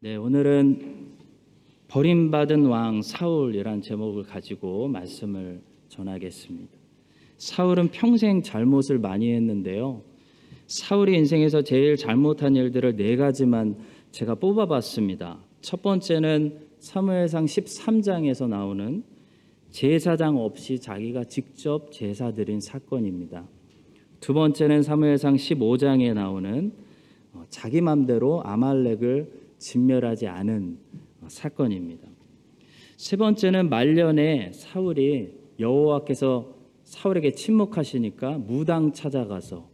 네, 오늘은 버림받은 왕 사울이란 제목을 가지고 말씀을 전하겠습니다. 사울은 평생 잘못을 많이 했는데요. 사울의 인생에서 제일 잘못한 일들을 네 가지만 제가 뽑아봤습니다. 첫 번째는 사무엘상 13장에서 나오는 제사장 없이 자기가 직접 제사 드린 사건입니다. 두 번째는 사무엘상 15장에 나오는 어, 자기 맘대로 아말렉을 진멸하지 않은 어, 사건입니다. 세 번째는 말년에 사울이 여호와께서 사울에게 침묵하시니까 무당 찾아가서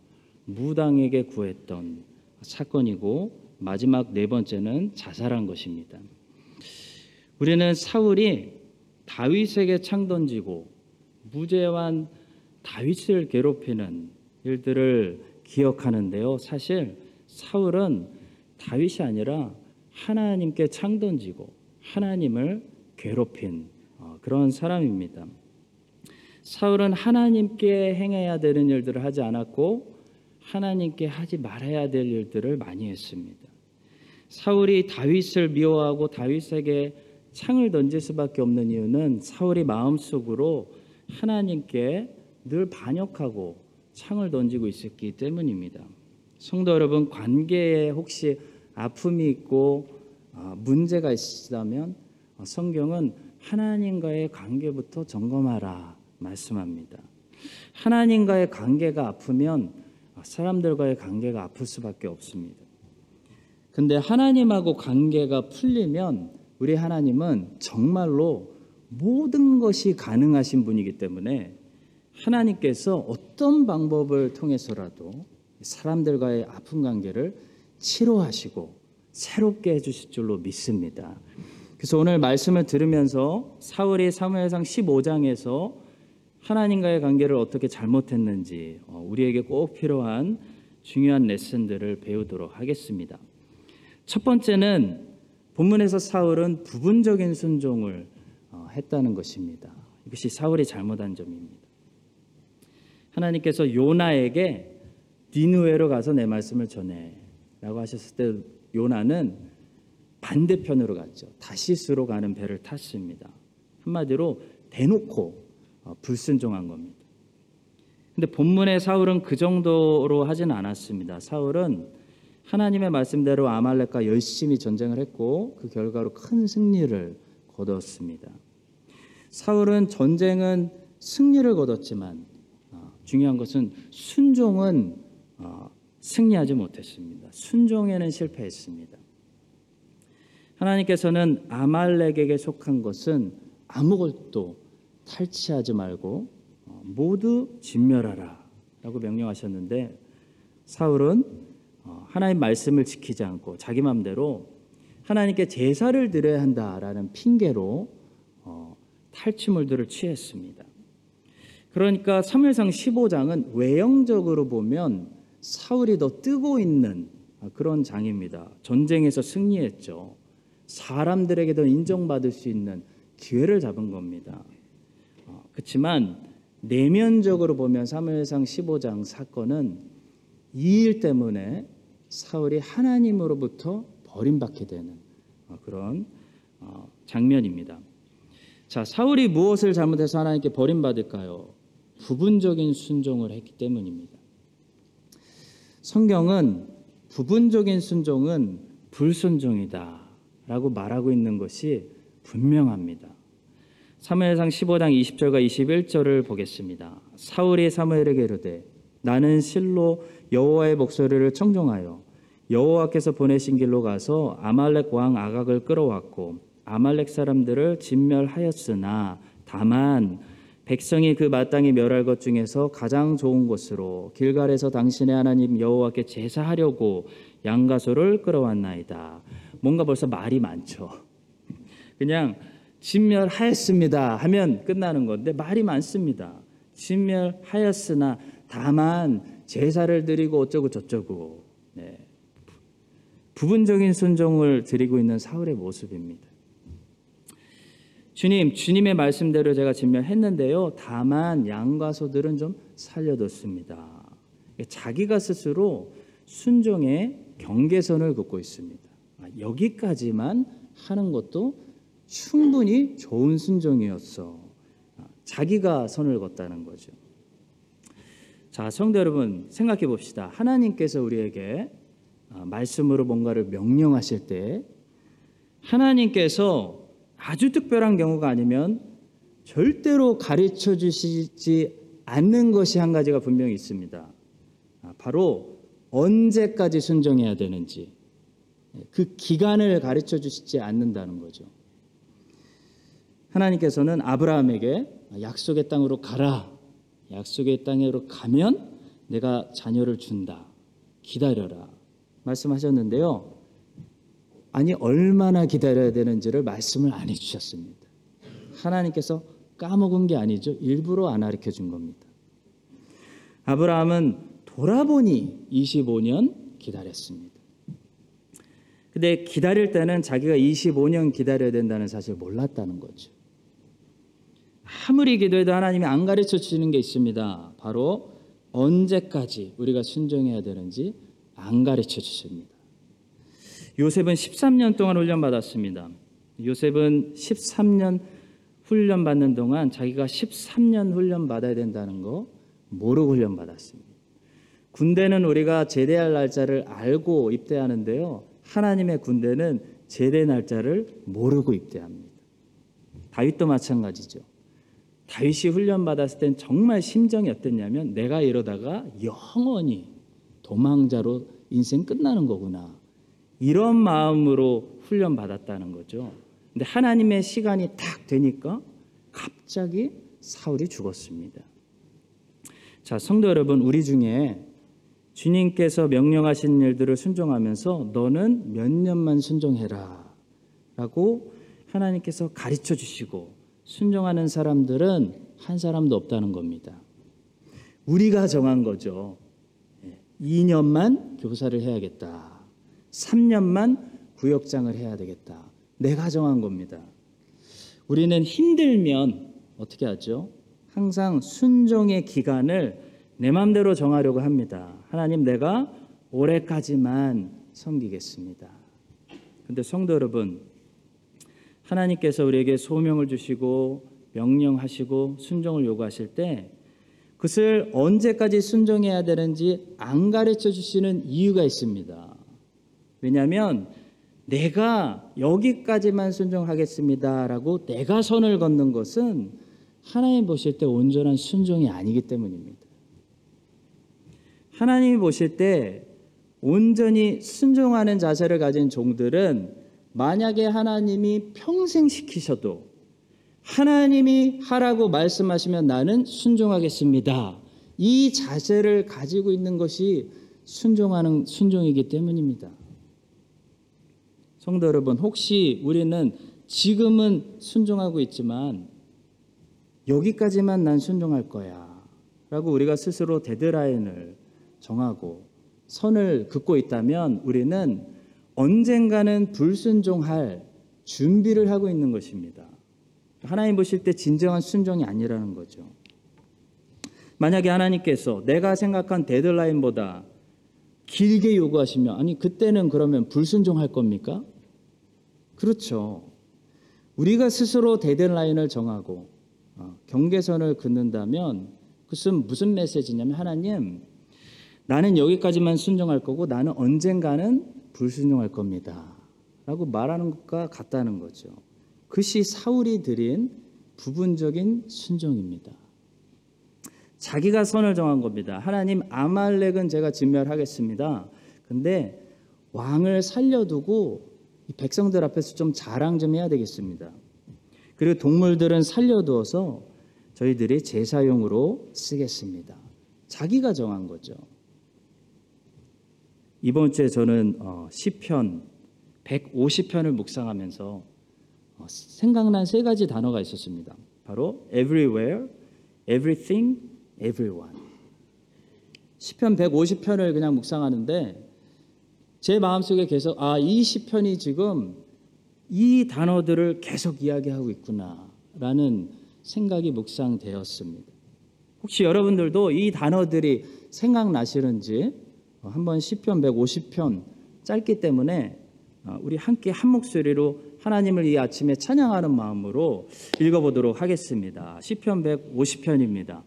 무당에게 구했던 사건이고 마지막 네 번째는 자살한 것입니다. 우리는 사울이 다윗에게 창 던지고 무죄한 다윗을 괴롭히는 일들을 기억하는데요. 사실 사울은 다윗이 아니라 하나님께 창 던지고 하나님을 괴롭힌 어, 그런 사람입니다. 사울은 하나님께 행해야 되는 일들을 하지 않았고 하나님께 하지 말아야 될 일들을 많이 했습니다. 사울이 다윗을 미워하고 다윗에게 창을 던질 수밖에 없는 이유는 사울이 마음속으로 하나님께 늘 반역하고 창을 던지고 있었기 때문입니다. 성도 여러분, 관계에 혹시 아픔이 있고 어, 문제가 있다면 어, 성경은 하나님과의 관계부터 점검하라 말씀합니다. 하나님과의 관계가 아프면 사람들과의 관계가 아플 수밖에 없습니다. 근데 하나님하고 관계가 풀리면 우리 하나님은 정말로 모든 것이 가능하신 분이기 때문에 하나님께서 어떤 방법을 통해서라도 사람들과의 아픈 관계를 치료하시고 새롭게 해주실 줄로 믿습니다. 그래서 오늘 말씀을 들으면서 사울이 사무엘상 15장에서 하나님과의 관계를 어떻게 잘못했는지 어, 우리에게 꼭 필요한 중요한 레슨들을 배우도록 하겠습니다. 첫 번째는 본문에서 사울은 부분적인 순종을 어, 했다는 것입니다. 이것이 사울이 잘못한 점입니다. 하나님께서 요나에게 니누에로 가서 내 말씀을 전해 라고 하셨을 때 요나는 반대편으로 갔죠. 다시스로 가는 배를 탔습니다. 한마디로 대놓고 어, 불순종한 겁니다. 근데 본문의 사울은 그 정도로 하진 않았습니다. 사울은 하나님의 말씀대로 아말렉과 열심히 전쟁을 했고 그 결과로 큰 승리를 거뒀습니다. 사울은 전쟁은 승리를 거뒀지만 어, 중요한 것은 순종은 어, 승리하지 못했습니다. 순종에는 실패했습니다. 하나님께서는 아말렉에게 속한 것은 아무것도 탈취하지 말고 어, 모두 진멸하라 라고 명령하셨는데 사울은 어, 하나님 말씀을 지키지 않고 자기 마음대로 하나님께 제사를 드려야 한다라는 핑계로 어, 탈취물들을 취했습니다. 그러니까 사무엘상 15장은 외형적으로 보면 사울이 더 뜨고 있는 그런 장입니다. 전쟁에서 승리했죠. 사람들에게도 인정받을 수 있는 기회를 잡은 겁니다. 그렇지만 내면적으로 보면 사무엘상 15장 사건은 이 일 때문에 사울이 하나님으로부터 버림받게 되는 그런 어, 장면입니다. 자, 사울이 무엇을 잘못해서 하나님께 버림받을까요? 부분적인 순종을 했기 때문입니다. 성경은 부분적인 순종은 불순종이다라고 말하고 있는 것이 분명합니다. 사무엘상 15장 20절과 21절을 보겠습니다. 사울이 사무엘에게 이르되 나는 실로 여호와의 목소리를 청종하여 여호와께서 보내신 길로 가서 아말렉 왕 아각을 끌어왔고 아말렉 사람들을 진멸하였으나 다만 백성이 그 마땅히 멸할 것 중에서 가장 좋은 곳으로 길갈에서 당신의 하나님 여호와께 제사하려고 양가소를 끌어왔나이다. 뭔가 벌써 말이 많죠. 그냥 진멸하였습니다 하면 끝나는 건데 말이 많습니다. 진멸하였으나 다만 제사를 드리고 어쩌고 저쩌고 네. 부분적인 순종을 드리고 있는 사울의 모습입니다. 주님, 주님의 말씀대로 제가 진멸했는데요. 다만 양과 소들은 좀 살려뒀습니다. 자기가 스스로 순종의 경계선을 긋고 있습니다. 여기까지만 하는 것도 충분히 좋은 순종이었어. 아, 자기가 선을 걷다는 거죠. 자, 성도 여러분 생각해 봅시다. 하나님께서 우리에게 아, 말씀으로 뭔가를 명령하실 때 하나님께서 아주 특별한 경우가 아니면 절대로 가르쳐 주시지 않는 것이 한 가지가 분명히 있습니다. 아, 바로 언제까지 순종해야 되는지 그 기간을 가르쳐 주시지 않는다는 거죠. 하나님께서는 아브라함에게 약속의 땅으로 가라. 약속의 땅으로 가면 내가 자녀를 준다. 기다려라. 말씀하셨는데요. 아니 얼마나 기다려야 되는지를 말씀을 안 해주셨습니다. 하나님께서 까먹은 게 아니죠. 일부러 안 가르쳐 준 겁니다. 아브라함은 돌아보니 25년 기다렸습니다. 근데 기다릴 때는 자기가 25년 기다려야 된다는 사실을 몰랐다는 거죠. 아무리 기도해도 하나님이 안 가르쳐 주시는 게 있습니다. 바로 언제까지 우리가 순종해야 되는지 안 가르쳐 주십니다. 요셉은 13년 동안 훈련 받았습니다. 요셉은 13년 훈련 받는 동안 자기가 13년 훈련 받아야 된다는 거 모르고 훈련 받았습니다. 군대는 우리가 제대할 날짜를 알고 입대하는데요. 하나님의 군대는 제대 날짜를 모르고 입대합니다. 다윗도 마찬가지죠. 다윗이 훈련 받았을 땐 정말 심정이 어땠냐면 내가 이러다가 영원히 도망자로 인생 끝나는 거구나. 이런 마음으로 훈련 받았다는 거죠. 근데 하나님의 시간이 딱 되니까 갑자기 사울이 죽었습니다. 자, 성도 여러분, 우리 중에 주님께서 명령하신 일들을 순종하면서 너는 몇 년만 순종해라. 라고 하나님께서 가르쳐 주시고 순종하는 사람들은 한 사람도 없다는 겁니다. 우리가 정한 거죠. 2년만 교사를 해야겠다. 3년만 구역장을 해야 되겠다. 내가 정한 겁니다. 우리는 힘들면 어떻게 하죠? 항상 순종의 기간을 내 마음대로 정하려고 합니다. 하나님 내가 올해까지만 섬기겠습니다. 근데 성도 여러분, 하나님께서 우리에게 소명을 주시고 명령하시고 순종을 요구하실 때 그것을 언제까지 순종해야 되는지 안 가르쳐 주시는 이유가 있습니다. 왜냐하면 내가 여기까지만 순종하겠습니다라고 내가 선을 걷는 것은 하나님 보실 때 온전한 순종이 아니기 때문입니다. 하나님이 보실 때 온전히 순종하는 자세를 가진 종들은 만약에 하나님이 평생 시키셔도 하나님이 하라고 말씀하시면 나는 순종하겠습니다. 이 자세를 가지고 있는 것이 순종하는 순종이기 때문입니다. 성도 여러분, 혹시 우리는 지금은 순종하고 있지만 여기까지만 난 순종할 거야. 라고 우리가 스스로 데드라인을 정하고 선을 긋고 있다면 우리는 언젠가는 불순종할 준비를 하고 있는 것입니다. 하나님 보실 때 진정한 순종이 아니라는 거죠. 만약에 하나님께서 내가 생각한 데드라인보다 길게 요구하시면 아니 그때는 그러면 불순종할 겁니까? 그렇죠. 우리가 스스로 데드라인을 정하고 어, 경계선을 긋는다면 그것은 무슨 메시지냐면 하나님 나는 여기까지만 순종할 거고 나는 언젠가는 불순종할 겁니다. 라고 말하는 것과 같다는 거죠. 그것이 사울이 드린 부분적인 순종입니다. 자기가 선을 정한 겁니다. 하나님 아말렉은 제가 진멸하겠습니다. 근데 왕을 살려두고 백성들 앞에서 좀 자랑 좀 해야 되겠습니다. 그리고 동물들은 살려두어서 저희들이 제사용으로 쓰겠습니다. 자기가 정한 거죠. 이번 주에 저는 어, 시편 150편을 묵상하면서 어, 생각난 세 가지 단어가 있었습니다. 바로 everywhere, everything, everyone. 시편 150편을 그냥 묵상하는데 제 마음속에 계속 아, 이 시편이 지금 이 단어들을 계속 이야기하고 있구나라는 생각이 묵상되었습니다. 혹시 여러분들도 이 단어들이 생각나시는지 한번 시편 150편 짧기 때문에 어, 우리 함께 한 목소리로 하나님을 이 아침에 찬양하는 마음으로 읽어보도록 하겠습니다. 시편 150편입니다.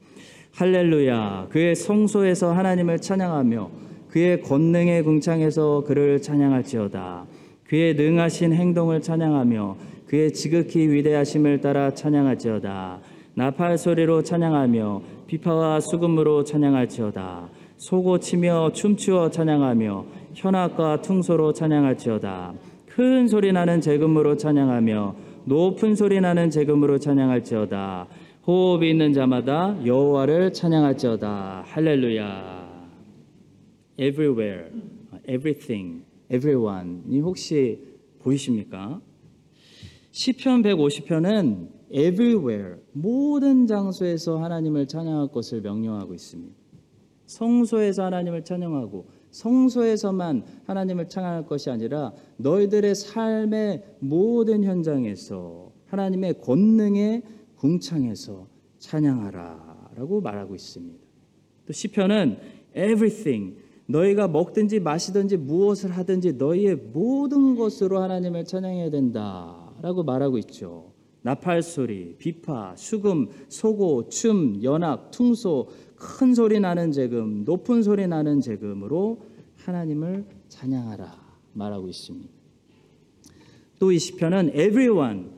할렐루야 그의 성소에서 하나님을 찬양하며 그의 권능의 궁창에서 그를 찬양할지어다. 그의 능하신 행동을 찬양하며 그의 지극히 위대하심을 따라 찬양할지어다. 나팔 소리로 찬양하며 비파와 수금으로 찬양할지어다. 소고 치며 춤추어 찬양하며 현악과 퉁소로 찬양할지어다. 큰 소리 나는 재금으로 찬양하며 높은 소리 나는 재금으로 찬양할지어다. 호흡이 있는 자마다 여호와를 찬양할지어다. 할렐루야 everywhere everything everyone 이 혹시 보이십니까? 시편 150편은 everywhere 모든 장소에서 하나님을 찬양할 것을 명령하고 있습니다. 성소에서 하나님을 찬양하고 성소에서만 하나님을 찬양할 것이 아니라 너희들의 삶의 모든 현장에서 하나님의 권능의 궁창에서 찬양하라라고 말하고 있습니다. 또 시편은 everything 너희가 먹든지 마시든지 무엇을 하든지 너희의 모든 것으로 하나님을 찬양해야 된다라고 말하고 있죠. 나팔 소리, 비파, 수금, 소고, 춤, 연악, 퉁소, 큰 소리 나는 재금, 높은 소리 나는 재금으로 하나님을 찬양하라 말하고 있습니다. 또 이 시편은 everyone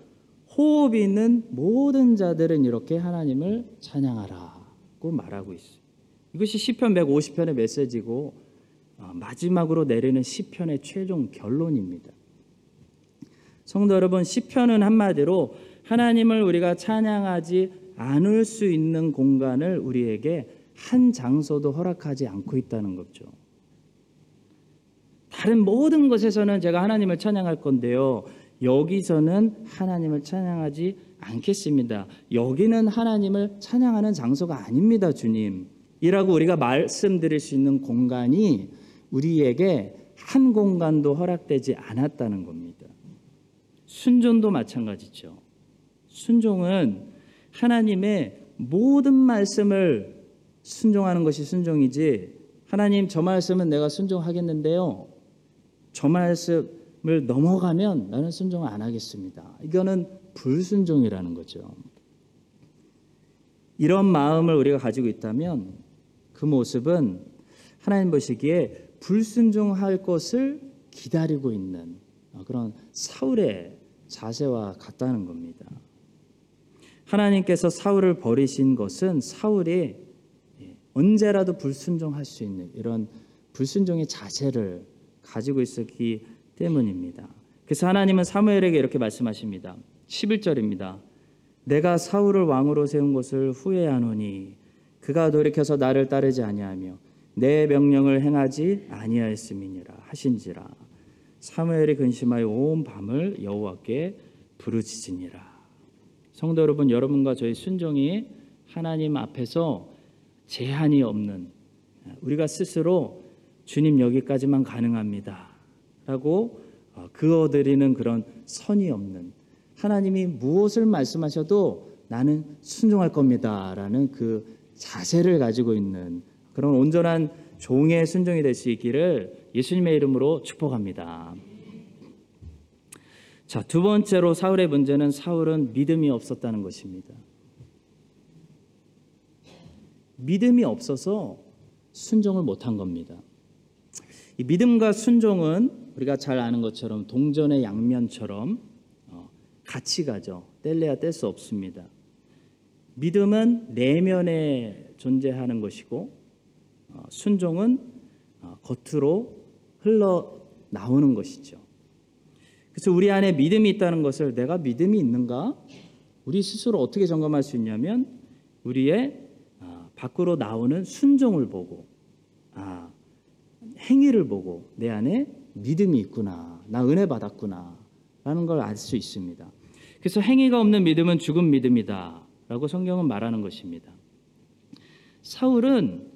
호흡이 있는 모든 자들은 이렇게 하나님을 찬양하라고 말하고 있어요. 이것이 시편 150편의 메시지고 어, 마지막으로 내리는 시편의 최종 결론입니다. 성도 여러분, 시편은 한마디로 하나님을 우리가 찬양하지 않을 수 있는 공간을 우리에게 한 장소도 허락하지 않고 있다는 거죠. 다른 모든 것에서는 제가 하나님을 찬양할 건데요. 여기서는 하나님을 찬양하지 않겠습니다. 여기는 하나님을 찬양하는 장소가 아닙니다, 주님. 이라고 우리가 말씀드릴 수 있는 공간이 우리에게 한 공간도 허락되지 않았다는 겁니다. 순종도 마찬가지죠. 순종은 하나님의 모든 말씀을 순종하는 것이 순종이지 하나님 저 말씀은 내가 순종하겠는데요. 저 말씀을 넘어가면 나는 순종을 안 하겠습니다. 이거는 불순종이라는 거죠. 이런 마음을 우리가 가지고 있다면 그 모습은 하나님 보시기에 불순종할 것을 기다리고 있는 그런 사울의 자세와 같다는 겁니다. 하나님께서 사울을 버리신 것은 사울이 언제라도 불순종할 수 있는 이런 불순종의 자세를 가지고 있었기 때문입니다. 그래서 하나님은 사무엘에게 이렇게 말씀하십니다. 11절입니다. 내가 사울을 왕으로 세운 것을 후회하노니 그가 돌이켜서 나를 따르지 아니하며 내 명령을 행하지 아니하였음이니라 하신지라. 사무엘이 근심하여 온 밤을 여호와께 부르짖으니라. 성도 여러분 여러분과 저희 순종이 하나님 앞에서 제한이 없는 우리가 스스로 주님 여기까지만 가능합니다 라고 그어드리는 그런 선이 없는 하나님이 무엇을 말씀하셔도 나는 순종할 겁니다 라는 그 자세를 가지고 있는 그런 온전한 종의 순종이 될 수 있기를 예수님의 이름으로 축복합니다. 자, 두 번째로 사울의 문제는 사울은 믿음이 없었다는 것입니다. 믿음이 없어서 순종을 못한 겁니다. 이 믿음과 순종은 우리가 잘 아는 것처럼 동전의 양면처럼 어, 같이 가죠. 뗄래야 뗄 수 없습니다. 믿음은 내면에 존재하는 것이고 어, 순종은 어, 겉으로 흘러 나오는 것이죠. 그래서 우리 안에 믿음이 있다는 것을 내가 믿음이 있는가? 우리 스스로 어떻게 점검할 수 있냐면 우리의 밖으로 나오는 순종을 보고 아 행위를 보고 내 안에 믿음이 있구나 나 은혜 받았구나 라는 걸 알 수 있습니다. 그래서 행위가 없는 믿음은 죽은 믿음이다 라고 성경은 말하는 것입니다. 사울은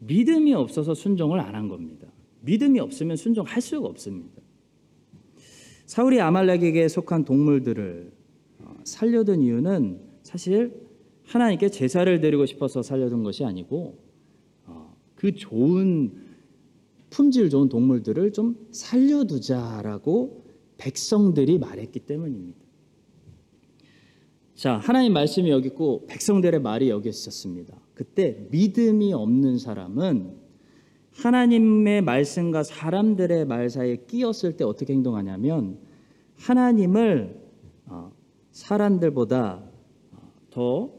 믿음이 없어서 순종을 안 한 겁니다. 믿음이 없으면 순종할 수가 없습니다. 사울이 아말렉에게 속한 동물들을 어, 살려둔 이유는 사실 하나님께 제사를 드리고 싶어서 살려둔 것이 아니고 어, 그 좋은 품질 좋은 동물들을 좀 살려두자라고 백성들이 말했기 때문입니다. 자, 하나님 말씀이 여기 있고 백성들의 말이 여기 있었습니다. 그때 믿음이 없는 사람은 하나님의 말씀과 사람들의 말 사이에 끼었을 때 어떻게 행동하냐면 하나님을 어, 사람들보다 어, 더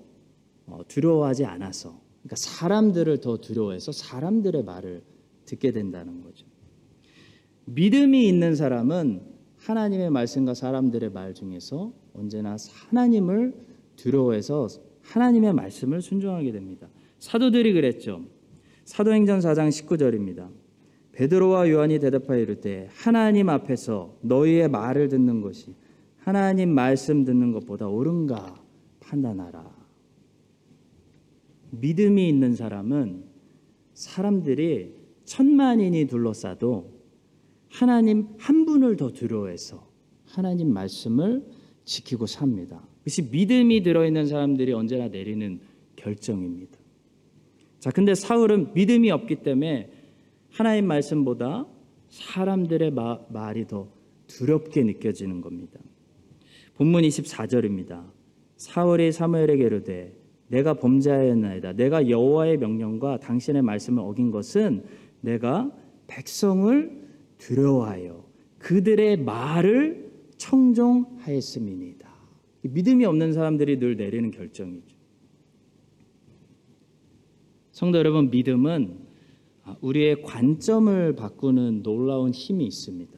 어, 두려워하지 않아서 그러니까 사람들을 더 두려워해서 사람들의 말을 듣게 된다는 거죠. 믿음이 있는 사람은 하나님의 말씀과 사람들의 말 중에서 언제나 하나님을 두려워해서 하나님의 말씀을 순종하게 됩니다. 사도들이 그랬죠. 사도행전 4장 19절입니다. 베드로와 요한이 대답하여 이르되 하나님 앞에서 너희의 말을 듣는 것이 하나님 말씀 듣는 것보다 옳은가 판단하라. 믿음이 있는 사람은 사람들이 천만인이 둘러싸도 하나님 한 분을 더 두려워해서 하나님 말씀을 지키고 삽니다. 그것이 믿음이 들어있는 사람들이 언제나 내리는 결정입니다. 자, 근데 사울은 믿음이 없기 때문에 하나님 말씀보다 사람들의 마, 말이 더 두렵게 느껴지는 겁니다. 본문 24절입니다. 사울이 사무엘에게 이르되 내가 범죄하였나이다. 내가 여호와의 명령과 당신의 말씀을 어긴 것은 내가 백성을 두려워하여 그들의 말을 청종하였음이니이다. 믿음이 없는 사람들이 늘 내리는 결정이죠. 성도 여러분, 믿음은 우리의 관점을 바꾸는 놀라운 힘이 있습니다.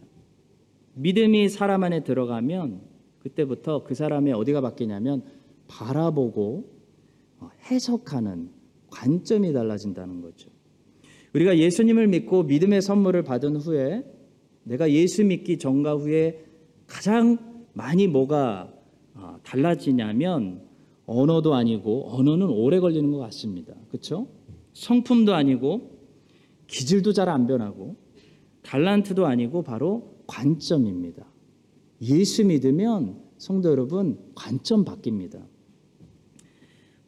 믿음이 사람 안에 들어가면 그때부터 그 사람의 어디가 바뀌냐면 바라보고 해석하는 관점이 달라진다는 거죠. 우리가 예수님을 믿고 믿음의 선물을 받은 후에 내가 예수 믿기 전과 후에 가장 많이 뭐가 어, 달라지냐면 언어도 아니고 언어는 오래 걸리는 것 같습니다. 그렇죠? 성품도 아니고 기질도 잘 안 변하고 달란트도 아니고 바로 관점입니다. 예수 믿으면 성도 여러분 관점 바뀝니다.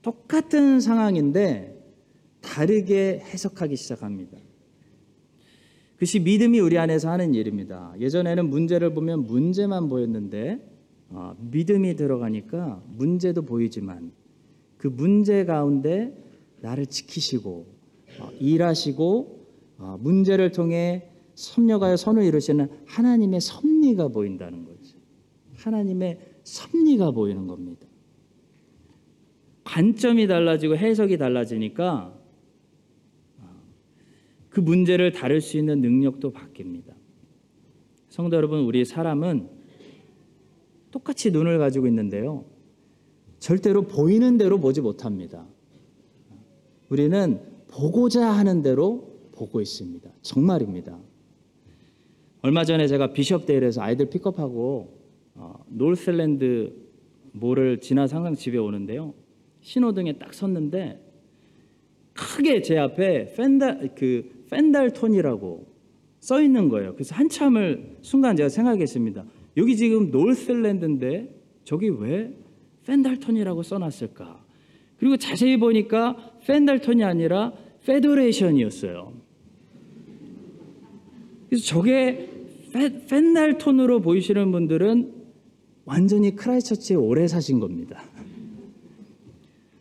똑같은 상황인데 다르게 해석하기 시작합니다. 그것이 믿음이 우리 안에서 하는 일입니다. 예전에는 문제를 보면 문제만 보였는데 어, 믿음이 들어가니까 문제도 보이지만 그 문제 가운데 나를 지키시고 어, 일하시고 어, 문제를 통해 섭려가여 선을 이루시는 하나님의 섭리가 보인다는 거죠. 하나님의 섭리가 보이는 겁니다. 관점이 달라지고 해석이 달라지니까 그 문제를 다룰 수 있는 능력도 바뀝니다. 성도 여러분, 우리 사람은 똑같이 눈을 가지고 있는데요. 절대로 보이는 대로 보지 못합니다. 우리는 보고자 하는 대로 보고 있습니다. 정말입니다. 얼마 전에 제가 비숍데일에서 아이들 픽업하고 어, 놀슬랜드 몰을 지나서 항상 집에 오는데요. 신호등에 딱 섰는데 크게 제 앞에 펜달 그 펜달톤이라고 써 있는 거예요. 그래서 한참을 순간 제가 생각했습니다. 여기 지금 놀슬랜드인데 저기 왜 펜달톤이라고 써놨을까? 그리고 자세히 보니까 펜달톤이 아니라 페더레이션이었어요. 그래서 저게 페, 펜달톤으로 보이시는 분들은 완전히 크라이처치에 오래 사신 겁니다.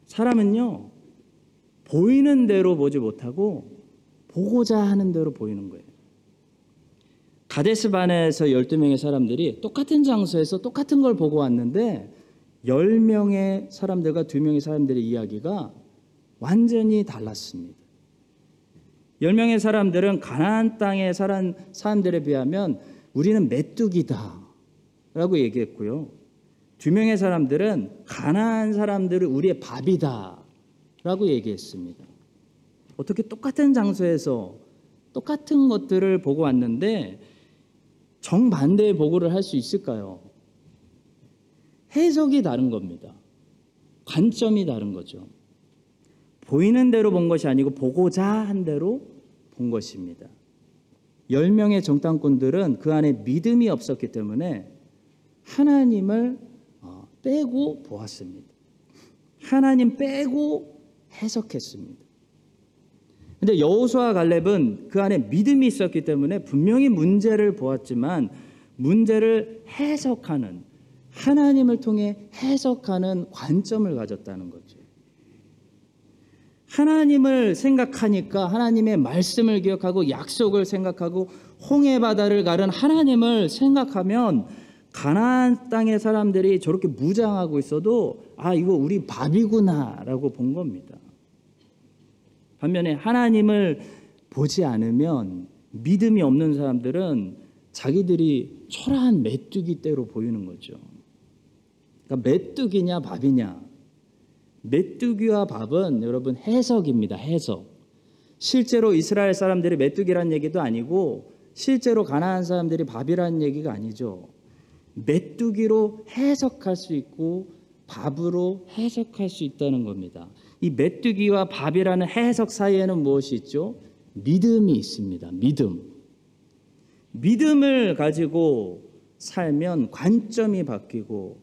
사람은요, 보이는 대로 보지 못하고 보고자 하는 대로 보이는 거예요. 가데스 반에서 12명의 사람들이 똑같은 장소에서 똑같은 걸 보고 왔는데 10명의 사람들과 2명의 사람들의 이야기가 완전히 달랐습니다. 10명의 사람들은 가나안 땅에 살은 사람들에 비하면 우리는 메뚜기다 라고 얘기했고요. 2명의 사람들은 가나안 사람들은 우리의 밥이다 라고 얘기했습니다. 어떻게 똑같은 장소에서 똑같은 것들을 보고 왔는데 정반대의 보고를 할 수 있을까요? 해석이 다른 겁니다. 관점이 다른 거죠. 보이는 대로 본 것이 아니고 보고자 한 대로 본 것입니다. 10명의 정탐꾼들은 그 안에 믿음이 없었기 때문에 하나님을 어, 빼고 보았습니다. 하나님 빼고 해석했습니다. 근데 여호수아 갈렙은 그 안에 믿음이 있었기 때문에 분명히 문제를 보았지만 문제를 해석하는 하나님을 통해 해석하는 관점을 가졌다는 거죠. 하나님을 생각하니까 하나님의 말씀을 기억하고 약속을 생각하고 홍해 바다를 가른 하나님을 생각하면 가나안 땅의 사람들이 저렇게 무장하고 있어도 아 이거 우리 밥이구나라고 본 겁니다. 반면에 하나님을 보지 않으면 믿음이 없는 사람들은 자기들이 초라한 메뚜기 떼로 보이는 거죠. 그러니까 메뚜기냐 밥이냐. 메뚜기와 밥은 여러분 해석입니다. 해석. 실제로 이스라엘 사람들이 메뚜기란 얘기도 아니고 실제로 가나안 사람들이 밥이라는 얘기가 아니죠. 메뚜기로 해석할 수 있고 밥으로 해석할 수 있다는 겁니다. 이 메뚜기와 밥이라는 해석 사이에는 무엇이 있죠? 믿음이 있습니다. 믿음. 믿음을 가지고 살면 관점이 바뀌고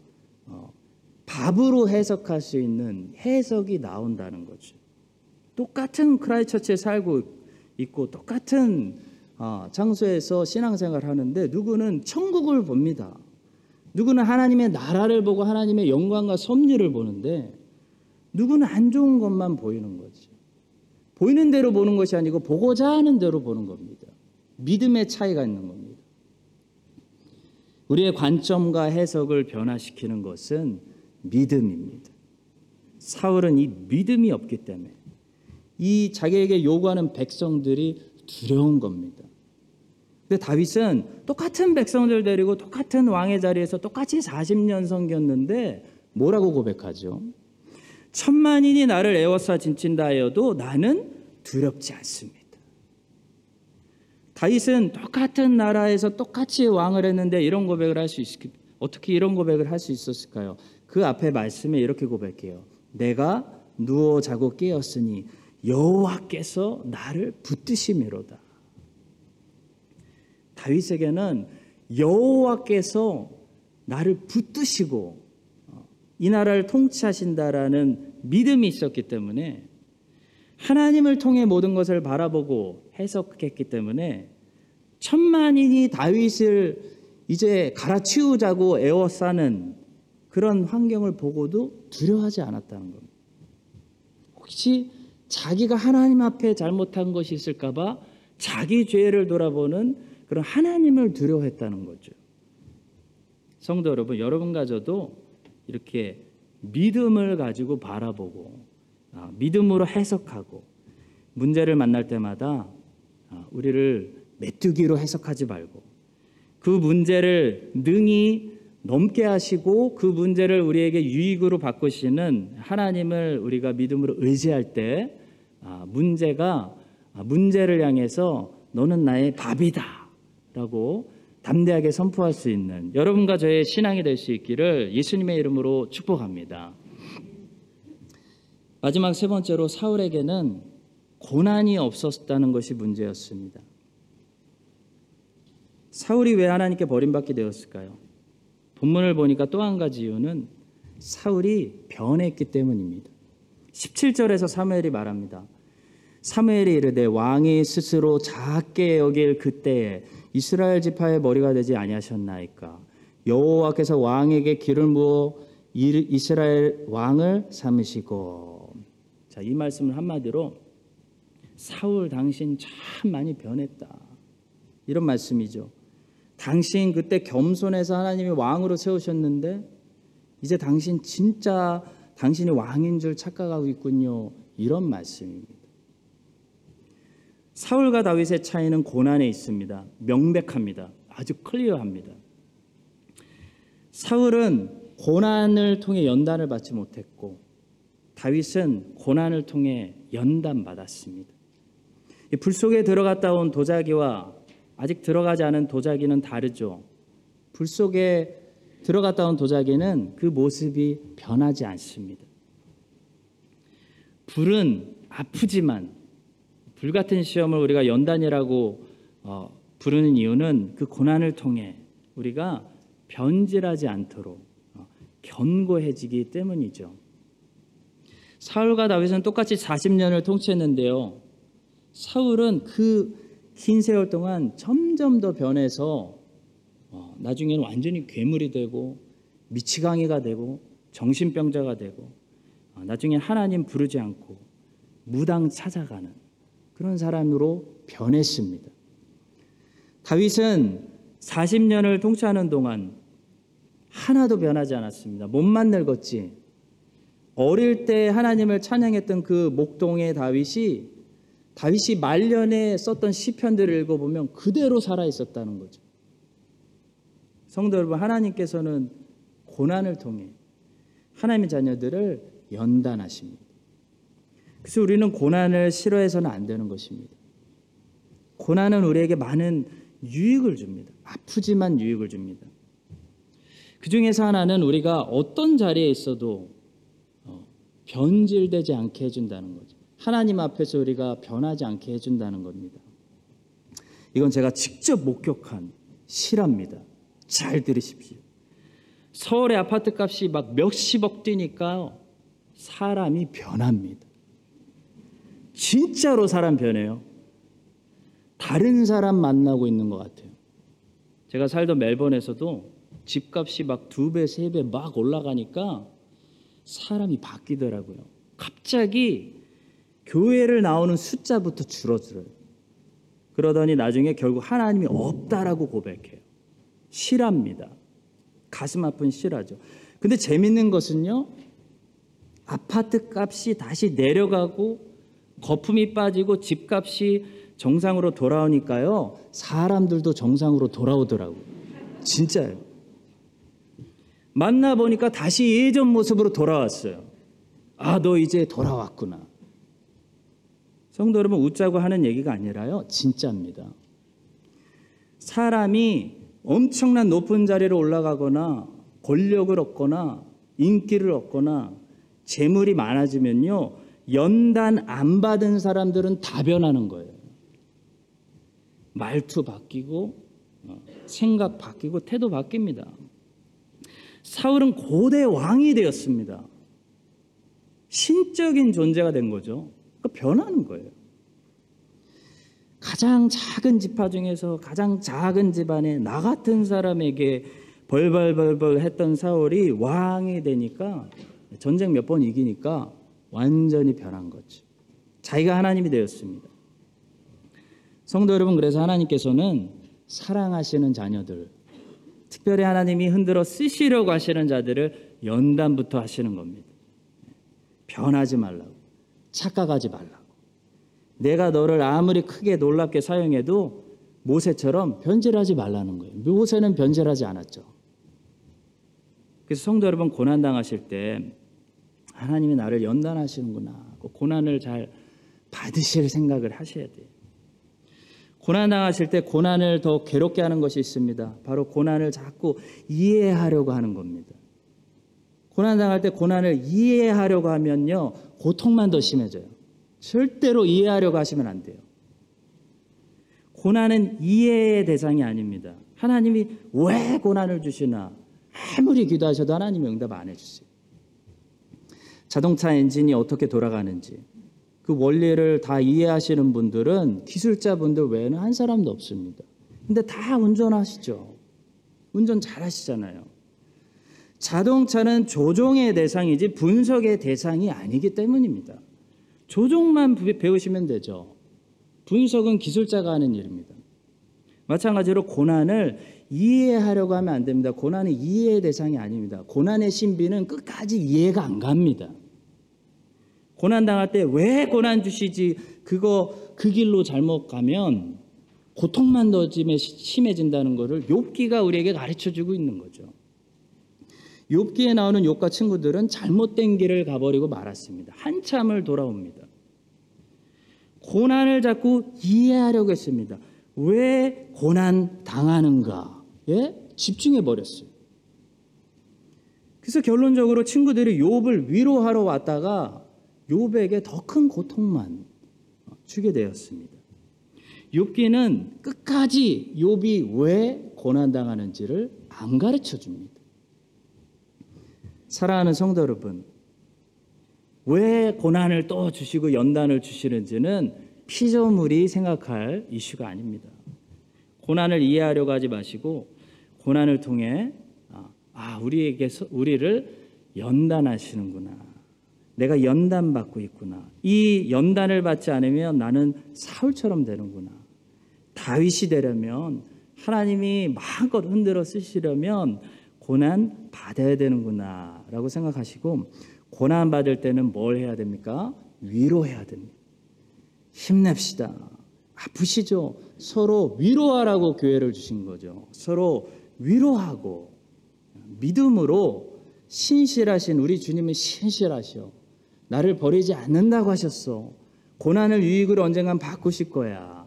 어, 밥으로 해석할 수 있는 해석이 나온다는 거죠. 똑같은 크라이처치에 살고 있고 똑같은 어, 장소에서 신앙생활 하는데 누구는 천국을 봅니다. 누구는 하나님의 나라를 보고 하나님의 영광과 섭리를 보는데 누구는 안 좋은 것만 보이는 거지. 보이는 대로 보는 것이 아니고 보고자 하는 대로 보는 겁니다. 믿음의 차이가 있는 겁니다. 우리의 관점과 해석을 변화시키는 것은 믿음입니다. 사울은 이 믿음이 없기 때문에 이 자기에게 요구하는 백성들이 두려운 겁니다. 근데 다윗은 똑같은 백성들 데리고 똑같은 왕의 자리에서 똑같이 40년 섬겼는데 뭐라고 고백하죠? 천만인이 나를 애워싸 진친다 하여도 나는 두렵지 않습니다. 다윗은 똑같은 나라에서 똑같이 왕을 했는데 이런 고백을 할 수 있, 어떻게 이런 고백을 할 수 있었을까요? 그 앞에 말씀에 이렇게 고백해요. 내가 누워 자고 깨었으니 여호와께서 나를 붙드심이로다. 다윗에게는 여호와께서 나를 붙드시고 어, 이 나라를 통치하신다라는 믿음이 있었기 때문에 하나님을 통해 모든 것을 바라보고 해석했기 때문에 천만인이 다윗을 이제 갈아치우자고 애워싸는 그런 환경을 보고도 두려워하지 않았다는 겁니다. 혹시 자기가 하나님 앞에 잘못한 것이 있을까봐 자기 죄를 돌아보는 그런 하나님을 두려워했다는 거죠. 성도 여러분, 여러분과 저도 이렇게 믿음을 가지고 바라보고 아, 믿음으로 해석하고 문제를 만날 때마다 아, 우리를 메뚜기로 해석하지 말고 그 문제를 능히 넘게 하시고 그 문제를 우리에게 유익으로 바꾸시는 하나님을 우리가 믿음으로 의지할 때 아, 문제가 문제를 향해서 너는 나의 밥이다라고 담대하게 선포할 수 있는 여러분과 저의 신앙이 될 수 있기를 예수님의 이름으로 축복합니다. 마지막 세 번째로 사울에게는 고난이 없었다는 것이 문제였습니다. 사울이 왜 하나님께 버림받게 되었을까요? 본문을 보니까 또 한 가지 이유는 사울이 변했기 때문입니다. 17절에서 사무엘이 말합니다. 사무엘이 이르되 왕이 스스로 작게 여길 그때에 이스라엘 지파의 머리가 되지 아니하셨나이까 여호와께서 왕에게 기를 부어 이스라엘 왕을 삼으시고 자 이 말씀을 한마디로 사울 당신 참 많이 변했다 이런 말씀이죠. 당신 그때 겸손해서 하나님이 왕으로 세우셨는데 이제 당신 진짜 당신이 왕인 줄 착각하고 있군요. 이런 말씀입니다. 사울과 다윗의 차이는 고난에 있습니다. 명백합니다. 아주 클리어합니다. 사울은 고난을 통해 연단을 받지 못했고 다윗은 고난을 통해 연단 받았습니다. 불 속에 들어갔다 온 도자기와 아직 들어가지 않은 도자기는 다르죠. 불 속에 들어갔다 온 도자기는 그 모습이 변하지 않습니다. 불은 아프지만 불 같은 시험을 우리가 연단이라고 어, 부르는 이유는 그 고난을 통해 우리가 변질하지 않도록 어, 견고해지기 때문이죠. 사울과 다윗은 똑같이 40년을 통치했는데요. 사울은 그 긴 세월 동안 점점 더 변해서 어, 나중에는 완전히 괴물이 되고 미치광이가 되고 정신병자가 되고 어, 나중에 하나님 부르지 않고 무당 찾아가는 그런 사람으로 변했습니다. 다윗은 40년을 통치하는 동안 하나도 변하지 않았습니다. 몸만 늙었지. 어릴 때 하나님을 찬양했던 그 목동의 다윗이 다윗이 말년에 썼던 시편들을 읽어보면 그대로 살아 있었다는 거죠. 성도 여러분, 하나님께서는 고난을 통해 하나님의 자녀들을 연단하십니다. 그래서 우리는 고난을 싫어해서는 안 되는 것입니다. 고난은 우리에게 많은 유익을 줍니다. 아프지만 유익을 줍니다. 그 중에서 하나는 우리가 어떤 자리에 있어도 어, 변질되지 않게 해준다는 거죠. 하나님 앞에서 우리가 변하지 않게 해준다는 겁니다. 이건 제가 직접 목격한 실화입니다. 잘 들으십시오. 서울의 아파트 값이 막 몇십억 뛰니까 사람이 변합니다. 진짜로 사람 변해요. 다른 사람 만나고 있는 것 같아요. 제가 살던 멜번에서도 집값이 막 두 배, 세 배 막 올라가니까 사람이 바뀌더라고요. 갑자기 교회를 나오는 숫자부터 줄어들어요. 그러더니 나중에 결국 하나님이 없다라고 고백해요. 실화입니다. 가슴 아픈 실화죠. 근데 재밌는 것은요. 아파트 값이 다시 내려가고 거품이 빠지고 집값이 정상으로 돌아오니까요. 사람들도 정상으로 돌아오더라고요. 진짜요. 만나 보니까 다시 예전 모습으로 돌아왔어요. 아, 너 이제 돌아왔구나. 성도 여러분 웃자고 하는 얘기가 아니라요. 진짜입니다. 사람이 엄청난 높은 자리로 올라가거나 권력을 얻거나 인기를 얻거나 재물이 많아지면요. 연단 안 받은 사람들은 다 변하는 거예요. 말투 바뀌고 어, 생각 바뀌고 태도 바뀝니다. 사울은 고대 왕이 되었습니다. 신적인 존재가 된 거죠. 그러니까 변하는 거예요. 가장 작은 지파 중에서 가장 작은 집안에 나 같은 사람에게 벌벌벌벌 했던 사울이 왕이 되니까 전쟁 몇 번 이기니까 완전히 변한 거죠. 자기가 하나님이 되었습니다. 성도 여러분, 그래서 하나님께서는 사랑하시는 자녀들, 특별히 하나님이 흔들어 쓰시려고 하시는 자들을 연단부터 하시는 겁니다. 변하지 말라고, 착각하지 말라고. 내가 너를 아무리 크게 놀랍게 사용해도 모세처럼 변질하지 말라는 거예요. 모세는 변질하지 않았죠. 그래서 성도 여러분 고난 당하실 때 하나님이 나를 연단하시는구나. 그 고난을 잘 받으실 생각을 하셔야 돼요. 고난 당하실 때 고난을 더 괴롭게 하는 것이 있습니다. 바로 고난을 자꾸 이해하려고 하는 겁니다. 고난 당할 때 고난을 이해하려고 하면요 고통만 더 심해져요. 절대로 이해하려고 하시면 안 돼요. 고난은 이해의 대상이 아닙니다. 하나님이 왜 고난을 주시나 아무리 기도하셔도 하나님이 응답 안 해주세요. 자동차 엔진이 어떻게 돌아가는지 그 원리를 다 이해하시는 분들은 기술자분들 외에는 한 사람도 없습니다. 근데 다 운전하시죠. 운전 잘 하시잖아요. 자동차는 조종의 대상이지 분석의 대상이 아니기 때문입니다. 조종만 배우시면 되죠. 분석은 기술자가 하는 일입니다. 마찬가지로 고난을 이해하려고 하면 안 됩니다. 고난은 이해의 대상이 아닙니다. 고난의 신비는 끝까지 이해가 안 갑니다. 고난 당할 때 왜 고난 주시지 그거 그 길로 잘못 가면 고통만 더 심해진다는 것을 욥기가 우리에게 가르쳐 주고 있는 거죠. 욥기에 나오는 욥과 친구들은 잘못된 길을 가버리고 말았습니다. 한참을 돌아옵니다. 고난을 자꾸 이해하려고 했습니다. 왜 고난 당하는가? 예? 집중해 버렸어요. 그래서 결론적으로 친구들이 욥을 위로하러 왔다가 욥에게 더큰 고통만 주게 되었습니다. 욥기는 끝까지 욥이 왜 고난 당하는지를 안 가르쳐 줍니다. 사랑하는 성도 여러분, 왜 고난을 또 주시고 연단을 주시는지는 피조물이 생각할 이슈가 아닙니다. 고난을 이해하려고 하지 마시고 고난을 통해 아, 아 우리에게 서- 우리를 연단하시는구나. 내가 연단 받고 있구나. 이 연단을 받지 않으면 나는 사울처럼 되는구나. 다윗이 되려면 하나님이 마음껏 흔들어 쓰시려면 고난 받아야 되는구나라고 생각하시고 고난 받을 때는 뭘 해야 됩니까? 위로해야 됩니다. 힘냅시다. 아프시죠? 서로 위로하라고 교회를 주신 거죠. 서로 위로하고 믿음으로 신실하신 우리 주님은 신실하셔. 나를 버리지 않는다고 하셨어. 고난을 유익으로 언젠간 바꾸실 거야.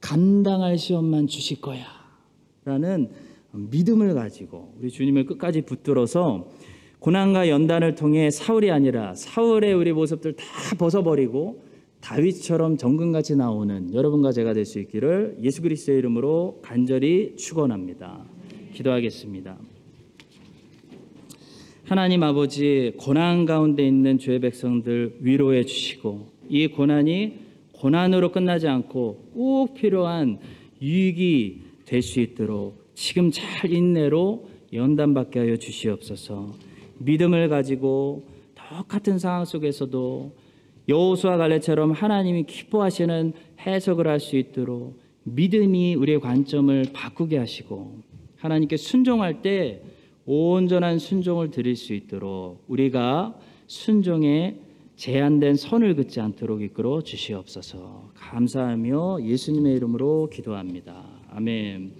감당할 시험만 주실 거야. 라는 믿음을 가지고 우리 주님을 끝까지 붙들어서 고난과 연단을 통해 사울이 아니라 사울의 우리 모습들 다 벗어버리고 다윗처럼 정금같이 나오는 여러분과 제가 될 수 있기를 예수 그리스도의 이름으로 간절히 축원합니다. 기도하겠습니다. 하나님 아버지 고난 가운데 있는 주의 백성들 위로해 주시고 이 고난이 고난으로 끝나지 않고 꼭 필요한 유익이 될 수 있도록 지금 잘 인내로 연단받게 하여 주시옵소서. 믿음을 가지고 똑같은 상황 속에서도 여호수아 갈레처럼 하나님이 기뻐하시는 해석을 할 수 있도록 믿음이 우리의 관점을 바꾸게 하시고 하나님께 순종할 때 온전한 순종을 드릴 수 있도록 우리가 순종에 제한된 선을 긋지 않도록 이끌어 주시옵소서. 감사하며 예수님의 이름으로 기도합니다. 아멘.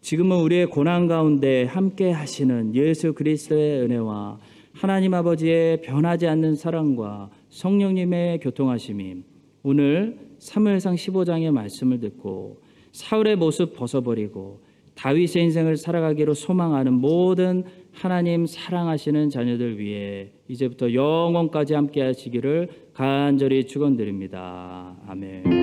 지금은 우리의 고난 가운데 함께 하시는 예수 그리스도의 은혜와 하나님 아버지의 변하지 않는 사랑과 성령님의 교통하심이 오늘 사무엘상 15장의 말씀을 듣고 사울의 모습 벗어버리고 다윗의 인생을 살아가기로 소망하는 모든 하나님 사랑하시는 자녀들 위해 이제부터 영원까지 함께 하시기를 간절히 축원드립니다. 아멘.